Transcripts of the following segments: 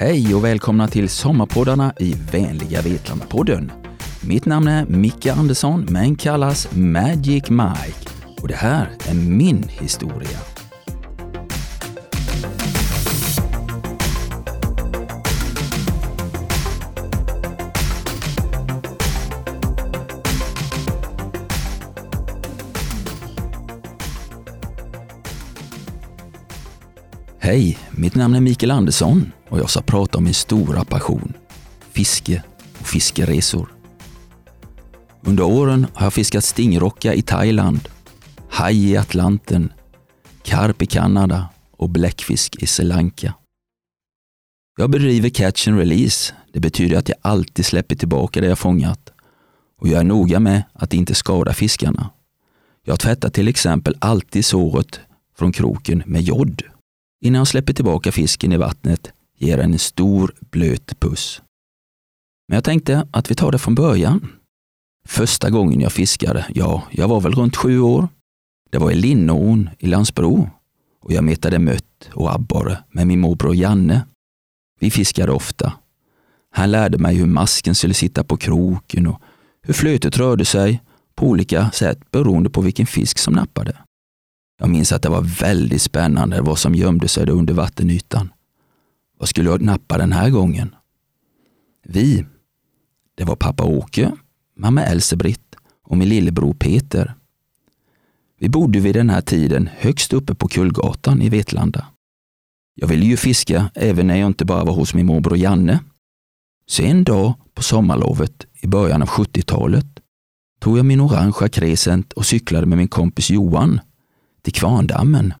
Hej och välkomna till Sommarpoddarna i vänliga Vetlanda-podden. Mitt namn är Micke Andersson men kallas Magic Mike och det här är min historia. Hej, mitt namn är Mikael Andersson och jag ska prata om min stora passion, fiske och fiskeresor. Under åren har jag fiskat stingrocka i Thailand, haj i Atlanten, karp i Kanada och bläckfisk i Sri Lanka. Jag bedriver catch and release. Det betyder att jag alltid släpper tillbaka det jag fångat och jag är noga med att inte skada fiskarna. Jag tvättar till exempel alltid såret från kroken med jod. Innan jag släpper tillbaka fisken i vattnet ger en stor blöt puss. Men jag tänkte att vi tar det från början. Första gången jag fiskade, ja, jag var väl runt sju år. Det var i Linnån i Landsbro och jag metade mött och abborre med min morbror Janne. Vi fiskade ofta. Han lärde mig hur masken skulle sitta på kroken och hur flötet rörde sig på olika sätt beroende på vilken fisk som nappade. Jag minns att det var väldigt spännande vad som gömde sig under vattenytan. Vad skulle jag nappa den här gången? Vi, det var pappa Åke, mamma Else-Britt och min lillebror Peter. Vi bodde vid den här tiden högst uppe på Kullgatan i Vetlanda. Jag ville ju fiska även när jag inte bara var hos min morbror Janne. Så en dag på sommarlovet i början av 70-talet tog jag min orangea Crescent och cyklade med min kompis Johan till Kvarndammen.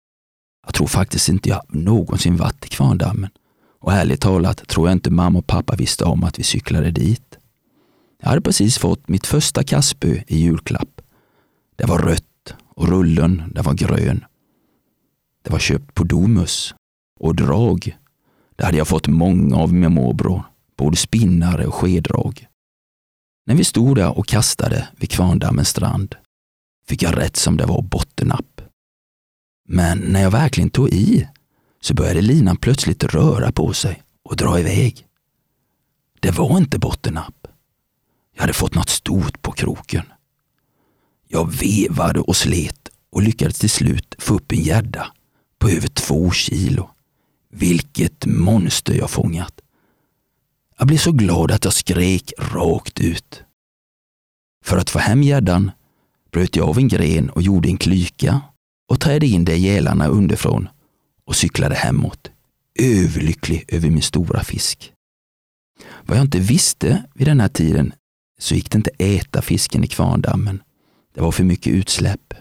Jag tror faktiskt inte jag någonsin varit i Kvarndammen. Och ärligt talat tror jag inte mamma och pappa visste om att vi cyklade dit. Jag hade precis fått mitt första kastspö i julklapp. Det var rött och rullen det var grön. Det var köpt på Domus. Och drag, det hade jag fått många av min morbror, både spinnare och skedrag. När vi stod där och kastade vid Kvarndammens strand fick jag rätt som det var bottennapp. Men när jag verkligen tog i så började linan plötsligt röra på sig och dra iväg. Det var inte bottennapp. Jag hade fått något stort på kroken. Jag vevade och slet och lyckades till slut få upp en gädda på över två kilo. Vilket monster jag fångat. Jag blev så glad att jag skrek rakt ut. För att få hem gäddan bröt jag av en gren och gjorde en klyka och trädde in det i gälarna underifrån och cyklade hemåt, överlycklig över min stora fisk. Vad jag inte visste vid den här tiden så gick det inte äta fisken i Kvarndammen. Det var för mycket utsläpp.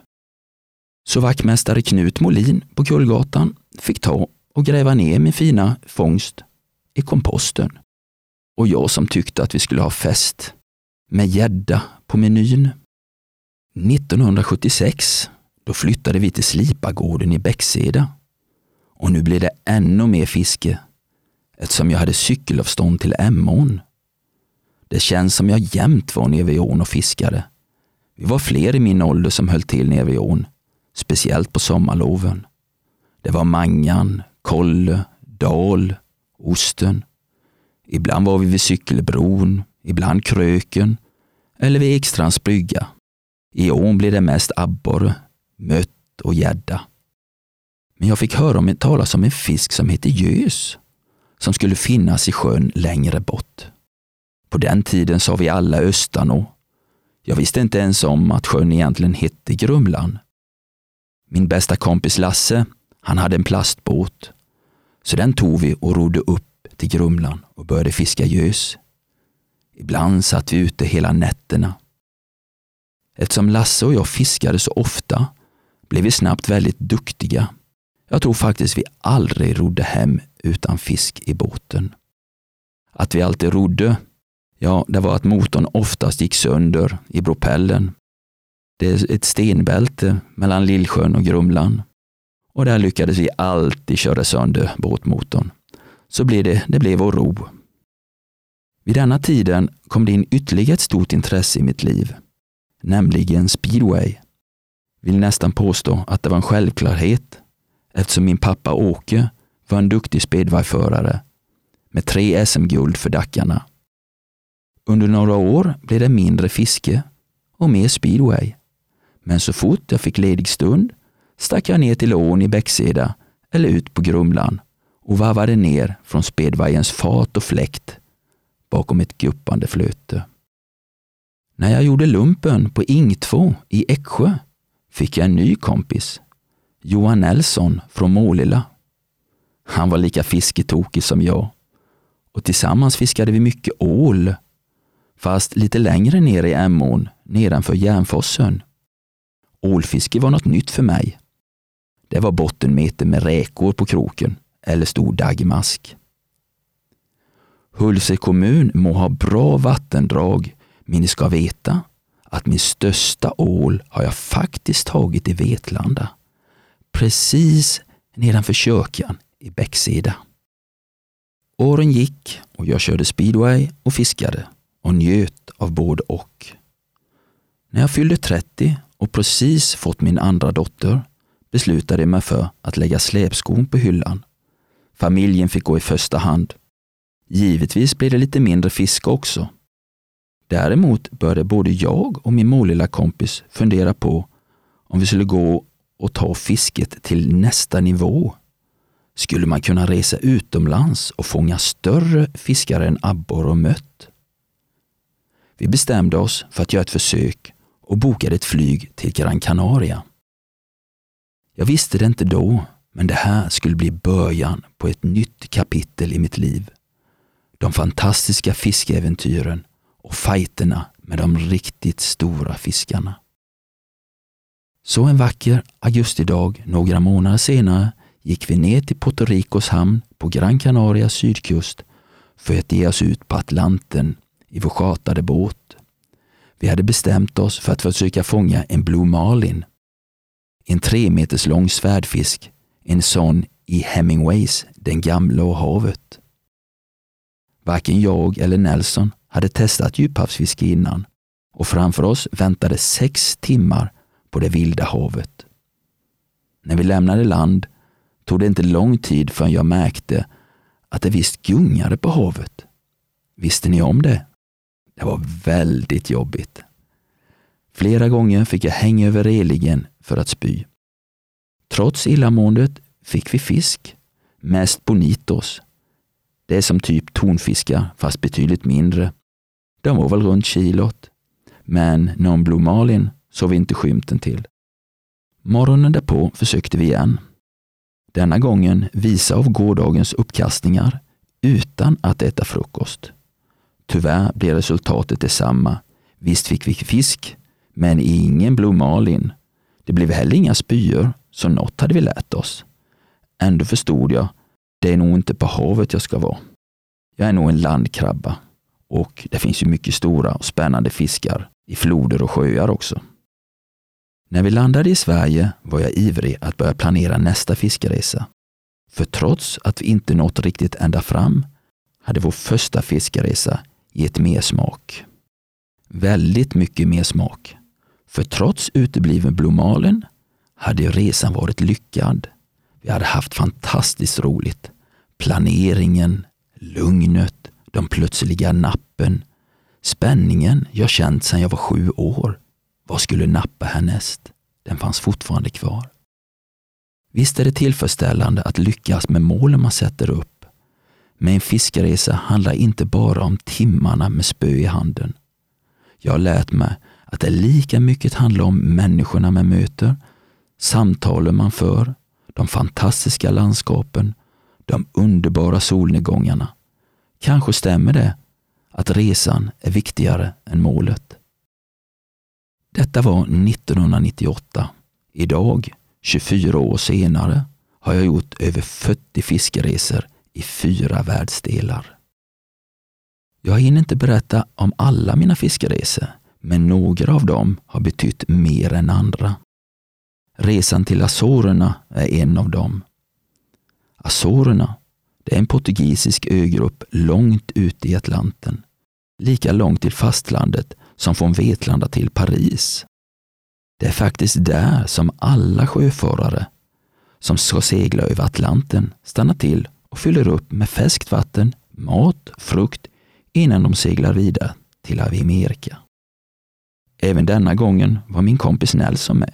Så vaktmästare Knut Molin på Kullgatan fick ta och gräva ner min fina fångst i komposten. Och jag som tyckte att vi skulle ha fest med gädda på menyn. 1976 då flyttade vi till Slipagården i Bäckseda. Och nu blev det ännu mer fiske eftersom jag hade cykelavstånd till Emån. Det känns som jag jämt var nere vid ån och fiskade. Vi var fler i min ålder som höll till nere vid ån, speciellt på sommarloven. Det var Mangan, Kolle, Dal, Osten. Ibland var vi vid Cykelbron, ibland Kröken eller vid Ekstrands brygga. I ån blev det mest abborre, mött och gädda. Men jag fick höra om talas om en fisk som heter gös, som skulle finnas i sjön längre bort. På den tiden sa vi alla Östanå. Jag visste inte ens om att sjön egentligen hette Grumlan. Min bästa kompis Lasse, han hade en plastbåt. Så den tog vi och rodde upp till Grumlan och började fiska gös. Ibland satt vi ute hela nätterna. Eftersom Lasse och jag fiskade så ofta blev vi snabbt väldigt duktiga. Jag tror faktiskt vi aldrig rodde hem utan fisk i båten. Att vi alltid rodde, ja, det var att motorn oftast gick sönder i propellen. Det är ett stenbälte mellan Lillsjön och Grumlan. Och där lyckades vi alltid köra sönder båtmotorn. Så blev det, det blev vår ro. Vid denna tiden kom det in ytterligare ett stort intresse i mitt liv, nämligen speedway vill nästan påstå att det var en självklarhet eftersom min pappa Åke var en duktig speedwayförare. med tre SM-guld för Dackarna. Under några år blev det mindre fiske och mer speedway. Men så fort jag fick ledig stund stack jag ner till ån i Bäckseda eller ut på Grumlan och varvade ner från speedwayens fart och fläkt bakom ett guppande flöte. När jag gjorde lumpen på Ing 2 i Eksjö fick jag en ny kompis, Johan Nelson från Målilla. Han var lika fisketokig som jag och tillsammans fiskade vi mycket ål, fast lite längre ner i Emån nedanför Järnfossen. Ålfiske var något nytt för mig. Det var bottenmeter med räkor på kroken eller stor daggmask. Hulse kommun må ha bra vattendrag, men ni ska veta att min största ål har jag faktiskt tagit i Vetlanda. Precis nedanför kyrkan i Bäcksida. Åren gick och jag körde speedway och fiskade och njöt av både och. När jag fyllde 30 och precis fått min andra dotter beslutade jag mig för att lägga släpskon på hyllan. Familjen fick gå i första hand. Givetvis blev det lite mindre fiske också. Däremot började både jag och min målilla kompis fundera på om vi skulle gå och ta fisket till nästa nivå. Skulle man kunna resa utomlands och fånga större fiskare än abborre och mött? Vi bestämde oss för att göra ett försök och bokade ett flyg till Gran Canaria. Jag visste det inte då, men det här skulle bli början på ett nytt kapitel i mitt liv. De fantastiska fiskeäventyren och fighterna med de riktigt stora fiskarna. Så en vacker augustidag några månader senare gick vi ner till Puerto Ricos hamn på Gran Canarias sydkust för att ge oss ut på Atlanten i vår chartrade båt. Vi hade bestämt oss för att försöka fånga en Blue Marlin, en tre meters lång svärdfisk, en sån i Hemingways Den gamla och havet. Varken jag eller Nelson hade testat djuphavsfiske innan och framför oss väntade sex timmar på det vilda havet. När vi lämnade land tog det inte lång tid förrän jag märkte att det visst gungade på havet. Visste ni om det? Det var väldigt jobbigt. Flera gånger fick jag hänga över relingen för att spy. Trots illamåendet fick vi fisk, mest bonitos. Det är som typ tonfiskar, fast betydligt mindre. De var väl runt kilot. Men någon Blue Marlin såg vi inte skymten till. Morgonen därpå försökte vi igen. Denna gången visa av gårdagens uppkastningar utan att äta frukost. Tyvärr blev resultatet detsamma. Visst fick vi fisk, men ingen Blue Det blev heller inga spyor, så något hade vi lärt oss. Ändå förstod jag, det är nog inte på havet jag ska vara. Jag är nog en landkrabba och det finns ju mycket stora och spännande fiskar i floder och sjöar också. När vi landade i Sverige var jag ivrig att börja planera nästa fiskeresa. För trots att vi inte nått riktigt ända fram hade vår första fiskeresa gett mer smak. Väldigt mycket mer smak. För trots utebliven blomalen hade resan varit lyckad. Vi hade haft fantastiskt roligt. Planeringen, lugnet, de plötsliga nappen, spänningen jag känt sedan jag var sju år. Vad skulle nappa härnäst? Den fanns fortfarande kvar. Visst är det tillfredsställande att lyckas med målen man sätter upp. Men en fiskeresa handlar inte bara om timmarna med spö i handen. Jag har lärt mig att det lika mycket handlar om människorna man möter, samtalen man för, de fantastiska landskapen, de underbara solnedgångarna. Kanske stämmer det att resan är viktigare än målet. Detta var 1998. Idag, 24 år senare, har jag gjort över 40 fiskeresor i fyra världsdelar. Jag hinner inte berätta om alla mina fiskeresor, men några av dem har betytt mer än andra. Resan till Azorerna är en av dem. Azorerna, det är en portugisisk ögrupp långt ute i Atlanten. Lika långt till fastlandet som från Vetlanda till Paris. Det är faktiskt där som alla sjöfarare som ska segla över Atlanten stannar till och fyller upp med färskt vatten, mat, frukt innan de seglar vidare till Amerika. Även denna gången var min kompis Nelson med.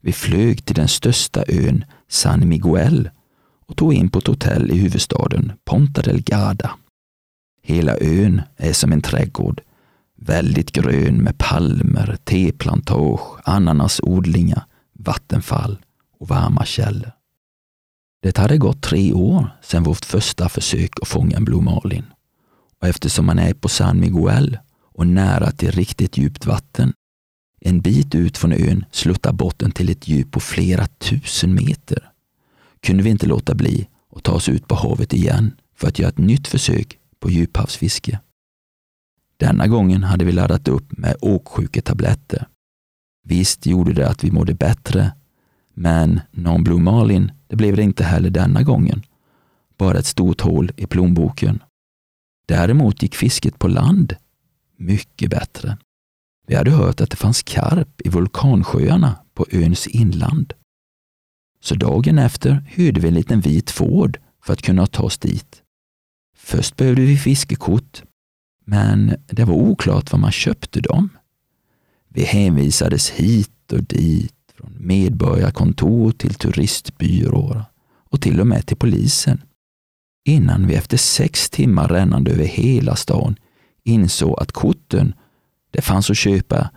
Vi flög till den största ön San Miguel och tog in på ett hotell i huvudstaden Ponta del Garda. Hela ön är som en trädgård, väldigt grön med palmer, teplantage, ananasodlingar, vattenfall och varma källor. Det hade gått tre år sedan vårt första försök att fånga en blåmalin. Och eftersom man är på San Miguel och nära till riktigt djupt vatten, en bit ut från ön sluttar botten till ett djup på flera tusen meter, kunde vi inte låta bli att ta oss ut på havet igen för att göra ett nytt försök på djuphavsfiske. Denna gången hade vi laddat upp med åksjuketabletter. Visst gjorde det att vi mådde bättre, men någon Blue Marlin, det blev det inte heller denna gången. Bara ett stort hål i plånboken. Däremot gick fisket på land mycket bättre. Vi hade hört att det fanns karp i vulkansjöarna på öns inland. Så dagen efter hyrde vi en liten vit Ford för att kunna ta oss dit. Först behövde vi fiskekort, men det var oklart var man köpte dem. Vi hänvisades hit och dit, från medborgarkontor till turistbyråer och till och med till polisen. Innan vi efter sex timmar rännande över hela stan insåg att korten, det fanns att köpa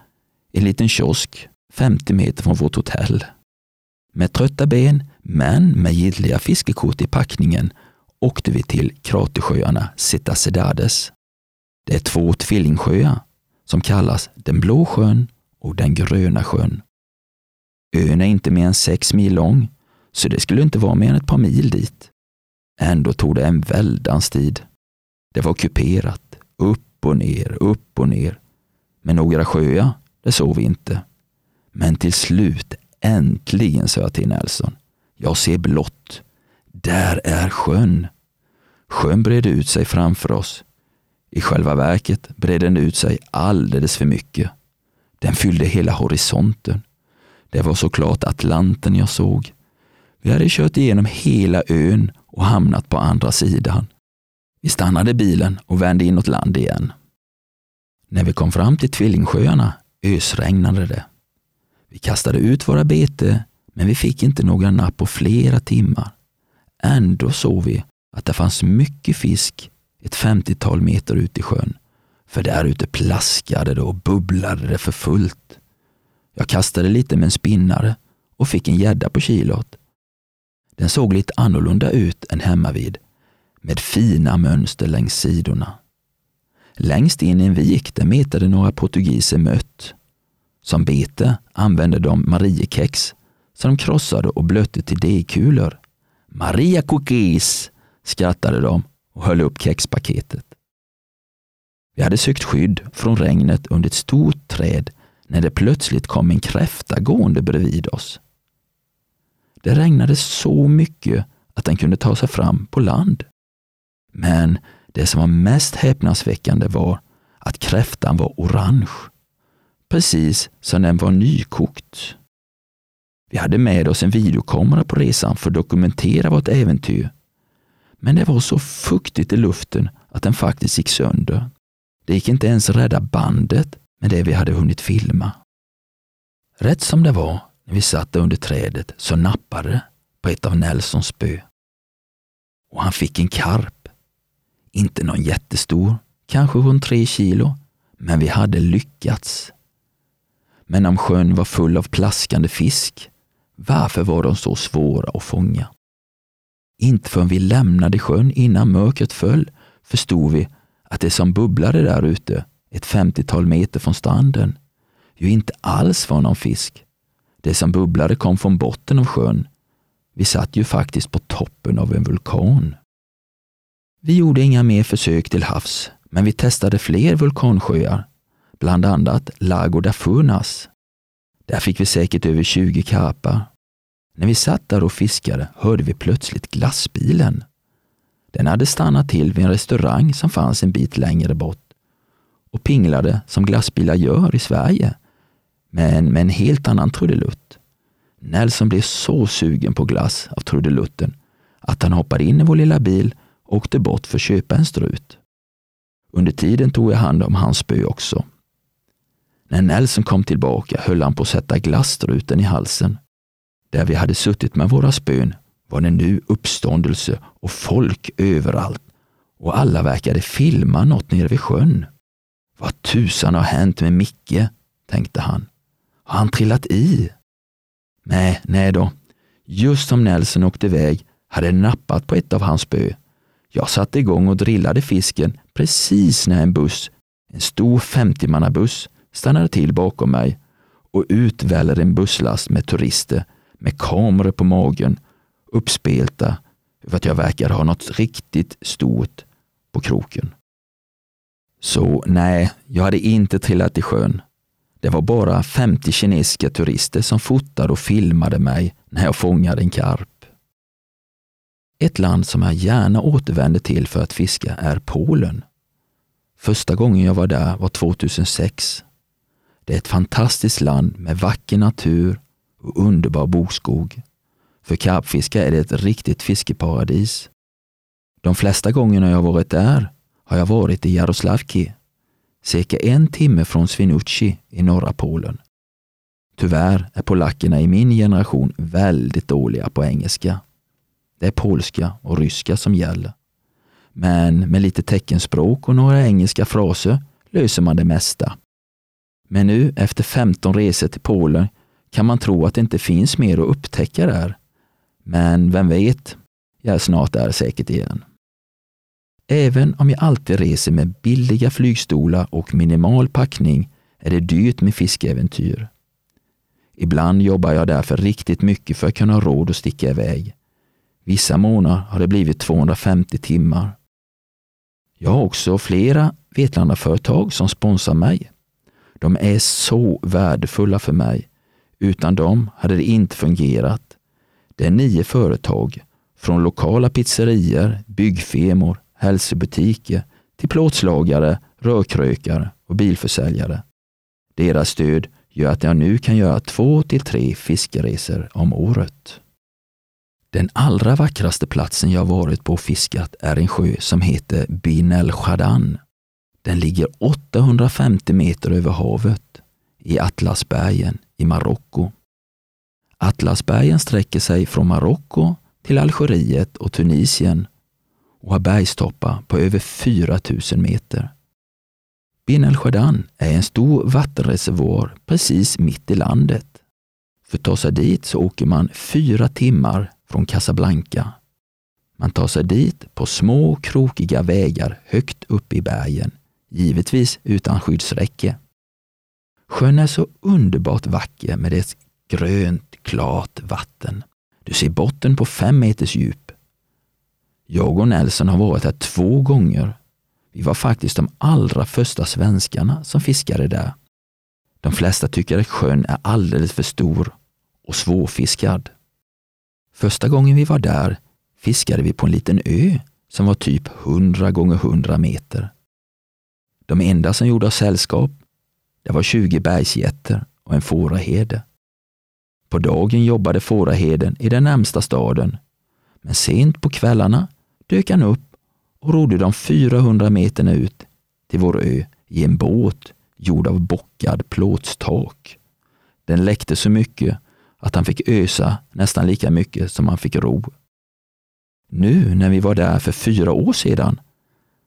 i en liten kiosk 50 meter från vårt hotell. Med trötta ben, men med giltiga fiskekort i packningen, åkte vi till kratersjöarna Cetasedades. Det är två tvillingsjöar som kallas den blå sjön och den gröna sjön. Ön är inte mer än sex mil lång, så det skulle inte vara mer än ett par mil dit. Ändå tog det en väldans tid. Det var kuperat, upp och ner, upp och ner. Men några sjöar, det såg vi inte. Men till slut, äntligen, sa jag till Nelson. Jag ser blått. Där är sjön. Sjön bredde ut sig framför oss. I själva verket bredde den ut sig alldeles för mycket. Den fyllde hela horisonten. Det var såklart Atlanten jag såg. Vi hade kört igenom hela ön och hamnat på andra sidan. Vi stannade bilen och vände inåt land igen. När vi kom fram till Tvillingsjöarna ösregnade det. Vi kastade ut våra bete, men vi fick inte några napp på flera timmar. Ändå såg vi att det fanns mycket fisk ett femtiotal meter ut i sjön, för där ute plaskade det och bubblade det för fullt. Jag kastade lite med en spinnare och fick en gädda på kilot. Den såg lite annorlunda ut än hemmavid, med fina mönster längs sidorna. Längst in i en vik där metade några portugiser mött. Som bete använde de mariekex som de krossade och blötte till degkulor. Maria cookies, skrattade de och höll upp kexpaketet. Vi hade sökt skydd från regnet under ett stort träd när det plötsligt kom en kräfta gående bredvid oss. Det regnade så mycket att den kunde ta sig fram på land. Men det som var mest häpnadsväckande var att kräftan var orange. Precis som den var nykokt. Vi hade med oss en videokamera på resan för att dokumentera vårt äventyr. Men det var så fuktigt i luften att den faktiskt gick sönder. Det gick inte ens rädda bandet med det vi hade hunnit filma. Rätt som det var, när vi satt under trädet, så nappade det på ett av Nelsons spö. Och han fick en karp. Inte någon jättestor, kanske runt tre kilo, men vi hade lyckats. Men om sjön var full av plaskande fisk, varför var de så svåra att fånga? Inte förrän vi lämnade sjön innan mörkret föll förstod vi att det som bubblade där ute, ett femtiotal meter från stranden, ju inte alls var någon fisk. Det som bubblade kom från botten av sjön. Vi satt ju faktiskt på toppen av en vulkan. Vi gjorde inga mer försök till havs, men vi testade fler vulkansjöar, bland annat Lago da Funas. Där fick vi säkert över 20 karpar. När vi satt där och fiskade hörde vi plötsligt glassbilen. Den hade stannat till vid en restaurang som fanns en bit längre bort och pinglade som glassbilar gör i Sverige, men med en helt annan trudelutt. Nelson blev så sugen på glass av trudelutten att han hoppade in i vår lilla bil och åkte bort för att köpa en strut. Under tiden tog jag hand om hans spö också. När Nelson kom tillbaka höll han på att sätta glasstruten i halsen. Där vi hade suttit med våra spön var det nu uppståndelse och folk överallt och alla verkade filma något nere vid sjön. Vad tusan har hänt med Micke? tänkte han. Har han trillat i? Nej, nej då. Just som Nelson åkte iväg hade nappat på ett av hans spö. Jag satte igång och drillade fisken precis när en buss, en stor 50-mannabuss, stannade till bakom mig och ut väller en busslast med turister med kameror på magen, uppspelta för att jag verkar ha något riktigt stort på kroken. Så nej, jag hade inte trillat i sjön. Det var bara 50 kinesiska turister som fotade och filmade mig när jag fångade en karp. Ett land som jag gärna återvänder till för att fiska är Polen. Första gången jag var där var 2006. Det är ett fantastiskt land med vacker natur underbar bokskog. För karpfiskare är det ett riktigt fiskeparadis. De flesta gångerna jag varit där har jag varit i Jaroslavki, cirka en timme från Swinoujscie i norra Polen. Tyvärr är polackerna i min generation väldigt dåliga på engelska. Det är polska och ryska som gäller. Men med lite teckenspråk och några engelska fraser löser man det mesta. Men nu efter 15 resor till Polen kan man tro att det inte finns mer att upptäcka där. Men vem vet, jag är snart där säkert igen. Även om jag alltid reser med billiga flygstolar och minimal packning är det dyrt med fiskeäventyr. Ibland jobbar jag därför riktigt mycket för att kunna ha råd att sticka iväg. Vissa månader har det blivit 250 timmar. Jag har också flera Vetlandaföretag som sponsrar mig. De är så värdefulla för mig. Utan dem hade det inte fungerat. Det är nio företag, från lokala pizzerior, byggfirmor, hälsobutiker till plåtslagare, rörkrökare och bilförsäljare. Deras stöd gör att jag nu kan göra två till tre fiskeresor om året. Den allra vackraste platsen jag varit på och fiskat är en sjö som heter Bin el Shadan. Den ligger 850 meter över havet i Atlasbergen i Marocko. Atlasbergen sträcker sig från Marocko till Algeriet och Tunisien och har bergstoppar på över 4000 meter. Bin el Shadan är en stor vattenreservoar precis mitt i landet. För att ta sig dit så åker man fyra timmar från Casablanca. Man tar sig dit på små krokiga vägar högt upp i bergen, givetvis utan skyddsräcke. Sjön är så underbart vacker med dess grönt, klart vatten. Du ser botten på fem meters djup. Jag och Nelson har varit här två gånger. Vi var faktiskt de allra första svenskarna som fiskade där. De flesta tycker att sjön är alldeles för stor och svårfiskad. Första gången vi var där fiskade vi på en liten ö som var typ 100 gånger 100 meter. De enda som gjorde oss sällskap, det var 20 bergsgetter och en fåraherde. På dagen jobbade fåraherden i den närmsta staden, men sent på kvällarna dök han upp och rodde de 400 meterna ut till vår ö i en båt gjord av bockad plåtstak. Den läckte så mycket att han fick ösa nästan lika mycket som han fick ro. Nu när vi var där för fyra år sedan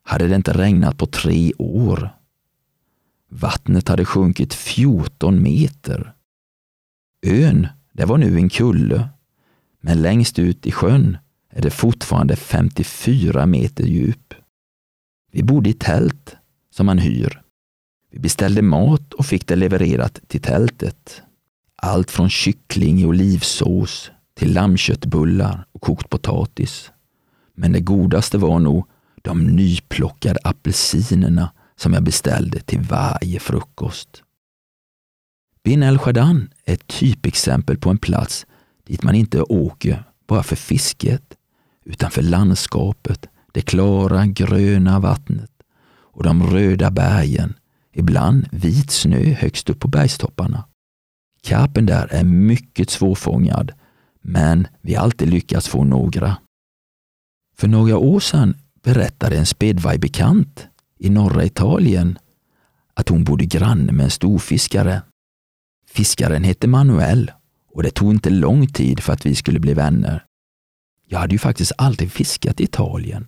hade det inte regnat på tre år. Vattnet hade sjunkit 14 meter. Ön, det var nu en kulle, men längst ut i sjön är det fortfarande 54 meter djup. Vi bodde i tält som man hyr. Vi beställde mat och fick det levererat till tältet. Allt från kyckling i olivsås till lammköttbullar och kokt potatis. Men det godaste var nog de nyplockade apelsinerna som jag beställde till varje frukost. Bin el Shadan är ett typexempel på en plats dit man inte åker bara för fisket, utan för landskapet, det klara gröna vattnet och de röda bergen, ibland vit snö högst upp på bergstopparna. Karpen där är mycket svårfångad, men vi har alltid lyckats få några. För några år sedan berättade en Spedvaj-bekant i norra Italien att hon bodde granne med en storfiskare. Fiskaren hette Manuel och det tog inte lång tid för att vi skulle bli vänner. Jag hade ju faktiskt aldrig fiskat i Italien,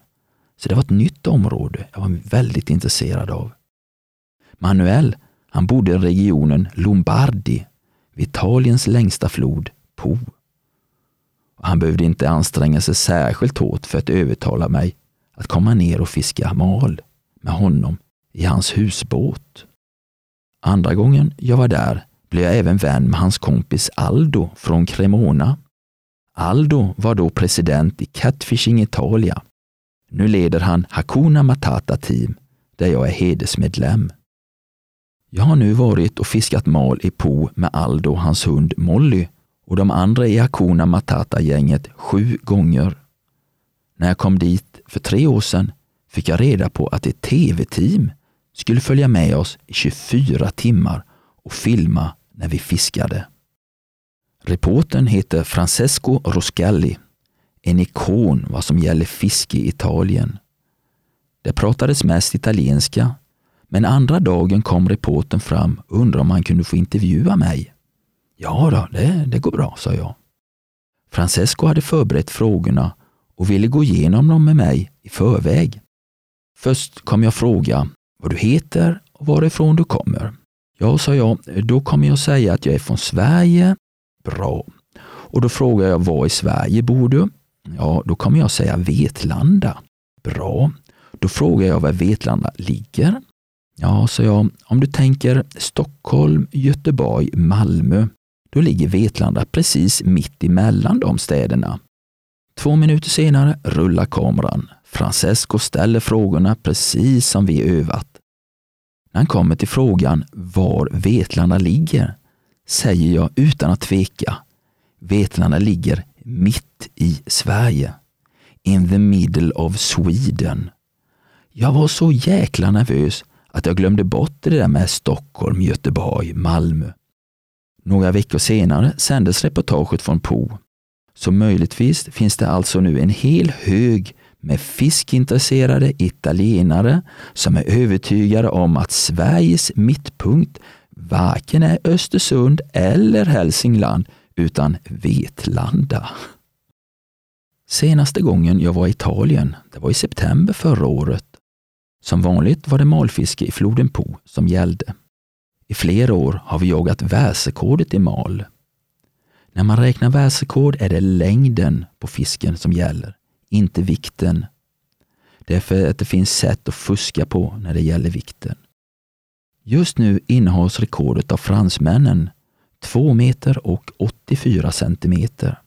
så det var ett nytt område jag var väldigt intresserad av. Manuel, han bodde i regionen Lombardi, vid Italiens längsta flod, Po. Han behövde inte anstränga sig särskilt hårt för att övertala mig att komma ner och fiska mal med honom i hans husbåt. Andra gången jag var där blev jag även vän med hans kompis Aldo från Cremona. Aldo var då president i Catfishing Italia. Nu leder han Hakuna Matata Team där jag är hedersmedlem. Jag har nu varit och fiskat mal i Po med Aldo och hans hund Molly och de andra i Hakuna Matata-gänget sju gånger. När jag kom dit för tre år sedan fick jag reda på att ett tv-team skulle följa med oss i 24 timmar och filma när vi fiskade. Reporten heter Francesco Roscalli, en ikon vad som gäller fiske i Italien. Det pratades mest italienska, men andra dagen kom reporten fram och undrade om han kunde få intervjua mig. Ja då, det, det går bra, sa jag. Francesco hade förberett frågorna och ville gå igenom dem med mig i förväg. Först kom jag fråga vad du heter och varifrån du kommer. Ja, sa jag, då kommer jag säga att jag är från Sverige. Bra. Och då frågar jag var i Sverige bor du? Ja, då kommer jag säga Vetlanda. Bra. Då frågar jag var Vetlanda ligger. Ja, sa jag, om du tänker Stockholm, Göteborg, Malmö, då ligger Vetlanda precis mitt emellan de städerna. Två minuter senare rullar kameran. Francesco ställer frågorna precis som vi övat. När han kommer till frågan var Vetlanda ligger säger jag utan att tveka. Vetlanda ligger mitt i Sverige. In the middle of Sweden. Jag var så jäkla nervös att jag glömde bort det där med Stockholm, Göteborg, Malmö. Några veckor senare sändes reportaget från Po. Så möjligtvis finns det alltså nu en hel hög med fiskintresserade italienare som är övertygade om att Sveriges mittpunkt varken är Östersund eller Hälsingland utan Vetlanda. Senaste gången jag var i Italien, det var i september förra året. Som vanligt var det malfiske i floden Po som gällde. I flera år har vi jagat världsrekordet i mal. När man räknar världsrekord är det längden på fisken som gäller, inte vikten. Det är för att det finns sätt att fuska på när det gäller vikten. Just nu innehas rekordet av fransmännen 2 meter och 84 centimeter.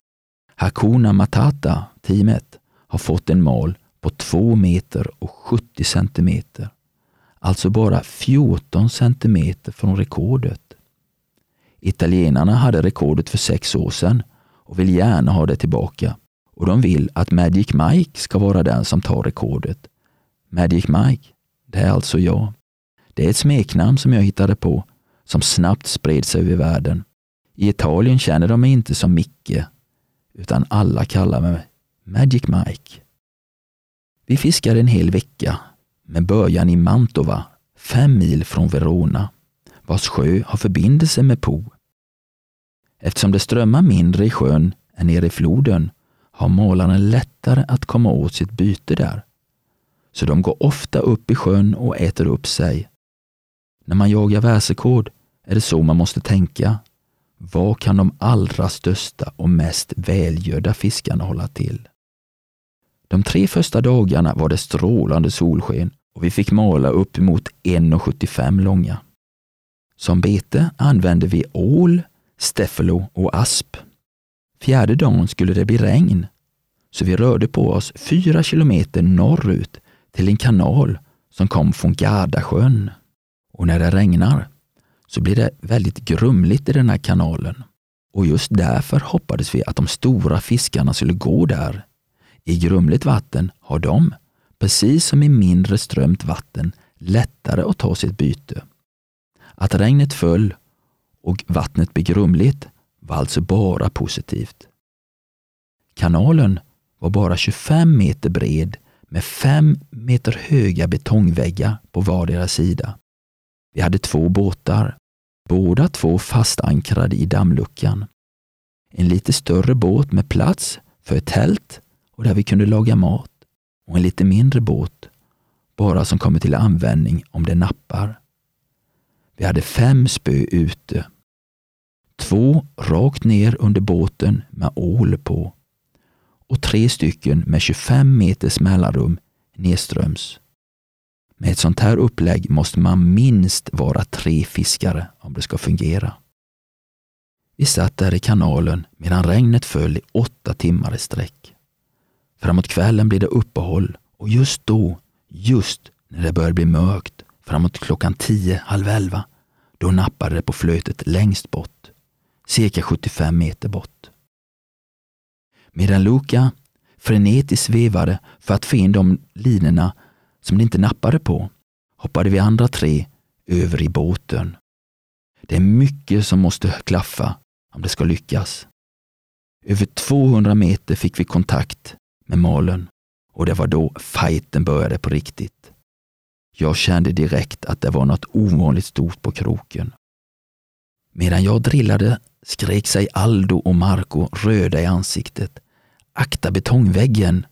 Hakuna Matata, teamet, har fått en mal på 2 meter och 70 centimeter. Alltså bara 14 centimeter från rekordet. Italienarna hade rekordet för sex år sedan och vill gärna ha det tillbaka. Och de vill att Magic Mike ska vara den som tar rekordet. Magic Mike, det är alltså jag. Det är ett smeknamn som jag hittade på, som snabbt spred sig över världen. I Italien känner de mig inte som Micke, utan alla kallar mig Magic Mike. Vi fiskade en hel vecka med början i Mantova, fem mil från Verona, vars sjö har förbindelse med Po. Eftersom det strömmar mindre i sjön än nere i floden har målaren lättare att komma åt sitt byte där. Så de går ofta upp i sjön och äter upp sig. När man jagar världsrekord är det så man måste tänka. Vad kan de allra största och mest välgödda fiskarna hålla till? De tre första dagarna var det strålande solsken och vi fick mala upp mot 1,75 långa. Som bete använde vi ål, steffelo och asp. Fjärde dagen skulle det bli regn, så vi rörde på oss fyra kilometer norrut till en kanal som kom från Gardasjön. Och när det regnar så blir det väldigt grumligt i den här kanalen. Och just därför hoppades vi att de stora fiskarna skulle gå där. I grumligt vatten har de, precis som i mindre strömt vatten, lättare att ta sitt byte. Att regnet föll och vattnet blev grumligt var alltså bara positivt. Kanalen var bara 25 meter bred med fem meter höga betongväggar på vardera sida. Vi hade två båtar, båda två fastankrade i dammluckan. En lite större båt med plats för ett tält och där vi kunde laga mat och en lite mindre båt, bara som kommer till användning om det nappar. Vi hade fem spö ute. Två rakt ner under båten med ål på och tre stycken med 25 meters mellanrum nedströms. Med ett sånt här upplägg måste man minst vara tre fiskare om det ska fungera. Vi satt där i kanalen medan regnet föll i åtta timmar i sträck. Framåt kvällen blev det uppehåll och just då, just när det började bli mörkt, framåt klockan tio, halv elva, då nappade det på flötet längst bort, cirka 75 meter bort. Medan Luca frenetiskt svevade för att få in de linorna som det inte nappade på, hoppade vi andra tre över i båten. Det är mycket som måste klaffa om det ska lyckas. Över 200 meter fick vi kontakt med malen och det var då fighten började på riktigt. Jag kände direkt att det var något ovanligt stort på kroken. Medan jag drillade skrek sig Aldo och Marco röda i ansiktet. Akta betongväggen!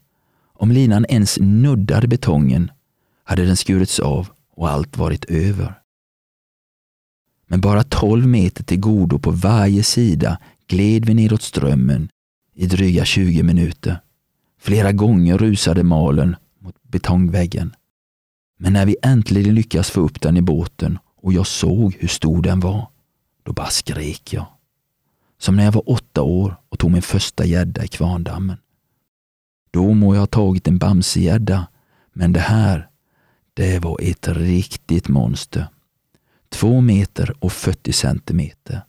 Om linan ens nuddade betongen hade den skurits av och allt varit över. Men bara 12 meter till godo på varje sida gled vi nedåt strömmen i dryga 20 minuter. Flera gånger rusade malen mot betongväggen. Men när vi äntligen lyckades få upp den i båten och jag såg hur stor den var, då bara skrek jag. Som när jag var åtta år och tog min första gädda i Kvarndammen. Då må jag ha tagit en bamsegädda, men det här, det var ett riktigt monster. Två meter och 40 centimeter.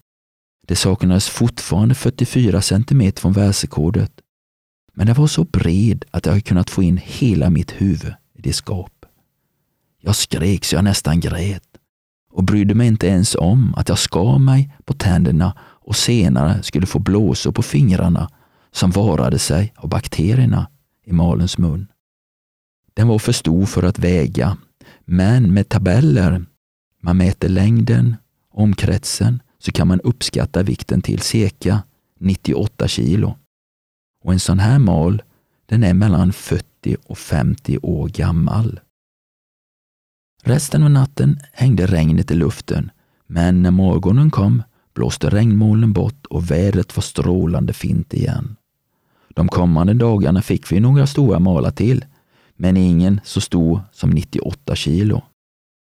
Det saknades fortfarande 44 centimeter från världsrekordet, Men det var så bred att jag kunnat få in hela mitt huvud i det skap. Jag skrek så jag nästan grät och brydde mig inte ens om att jag skar mig på tänderna och senare skulle få blåsor på fingrarna som varade sig av bakterierna i malens mun. Den var för stor för att väga, men med tabeller, man mäter längden, omkretsen, så kan man uppskatta vikten till cirka 98 kilo. Och en sån här mal, den är mellan 40 och 50 år gammal. Resten av natten hängde regnet i luften, men när morgonen kom blåste regnmolnen bort och vädret var strålande fint igen. De kommande dagarna fick vi några stora malar till, men ingen så stor som 98 kilo.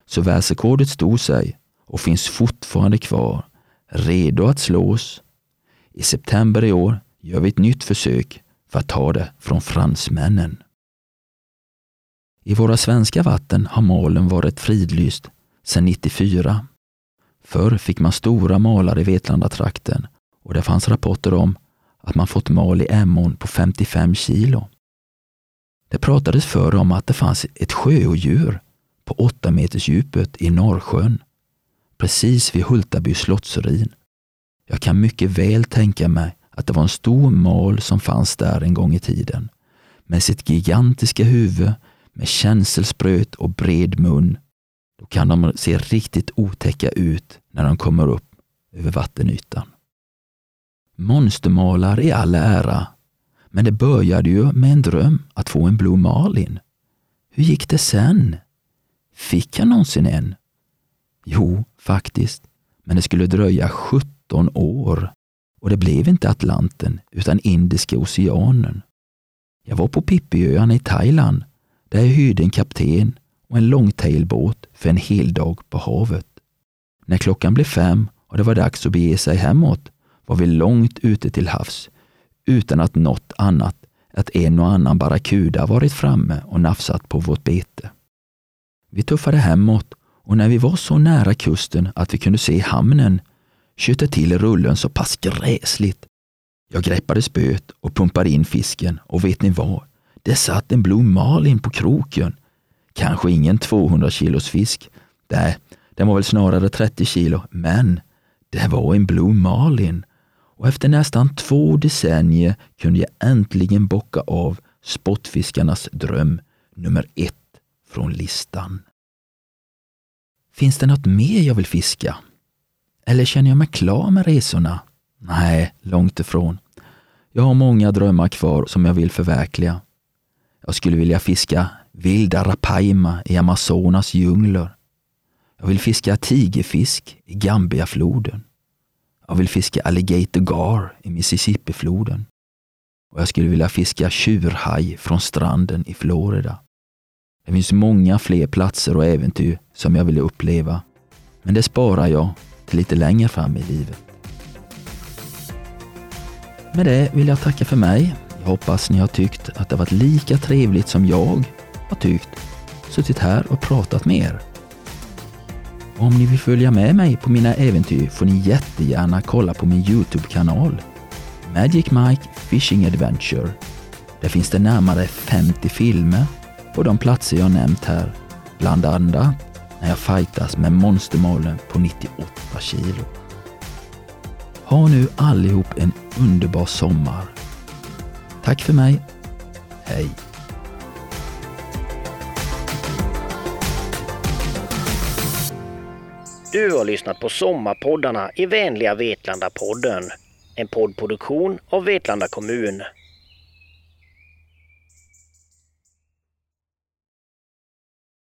Så världsrekordet stod sig och finns fortfarande kvar, redo att slås. I september i år gör vi ett nytt försök för att ta det från fransmännen. I våra svenska vatten har malen varit fridlyst sedan 94. Förr fick man stora malar i Vetlandatrakten och det fanns rapporter om att man fått mal i Emån på 55 kilo. Det pratades förr om att det fanns ett sjöodjur på 8 meters djupet i Norrsjön, precis vid Hultaby slottsruin. Jag kan mycket väl tänka mig att det var en stor mal som fanns där en gång i tiden, med sitt gigantiska huvud med känselspröt och bred mun. Då kan de se riktigt otäcka ut när de kommer upp över vattenytan. Monstermalar i all ära, men det började ju med en dröm att få en Blue Marlin. Hur gick det sen? Fick jag någonsin en? Jo, faktiskt, men det skulle dröja 17 år och det blev inte Atlanten utan Indiska oceanen. Jag var på Pippiöarna i Thailand där jag hyrde en kapten och en longtailbåt för en hel dag på havet. När klockan blev fem och det var dags att bege sig hemåt var vi långt ute till havs utan att något annat att en och annan barracuda varit framme och nafsat på vårt bete. Vi tuffade hemåt och när vi var så nära kusten att vi kunde se hamnen tjöt till rullen så pass gräsligt. Jag greppade spöet och pumpade in fisken och vet ni vad? Det satt en Blue Marlin på kroken. Kanske ingen 200 kilos fisk. Nej, den var väl snarare 30 kilo, men det var en Blue Marlin. Och efter nästan två decennier kunde jag äntligen bocka av sportfiskarnas dröm. nummer ett från listan. Finns det något mer jag vill fiska? Eller känner jag mig klar med resorna? Nej, långt ifrån. Jag har många drömmar kvar som jag vill förverkliga. Jag skulle vilja fiska vilda rapaima i Amazonas djungler. Jag vill fiska tigerfisk i Gambiafloden. Jag vill fiska alligator gar i Mississippifloden. Och jag skulle vilja fiska tjurhaj från stranden i Florida. Det finns många fler platser och äventyr som jag vill uppleva. Men det sparar jag till lite längre fram i livet. Med det vill jag tacka för mig. Jag hoppas ni har tyckt att det varit lika trevligt som jag har tyckt. Suttit här och pratat med er. Om ni vill följa med mig på mina äventyr får ni jättegärna kolla på min Youtube-kanal Magic Mike Fishing Adventure. Där finns det närmare 50 filmer på de platser jag nämnt här, bland annat när jag fightas med monstermålen på 98 kilo. Ha nu allihop en underbar sommar. Tack för mig. Hej! Du har lyssnat på Sommarpoddarna i vänliga Vetlanda-podden. En poddproduktion av Vetlanda kommun.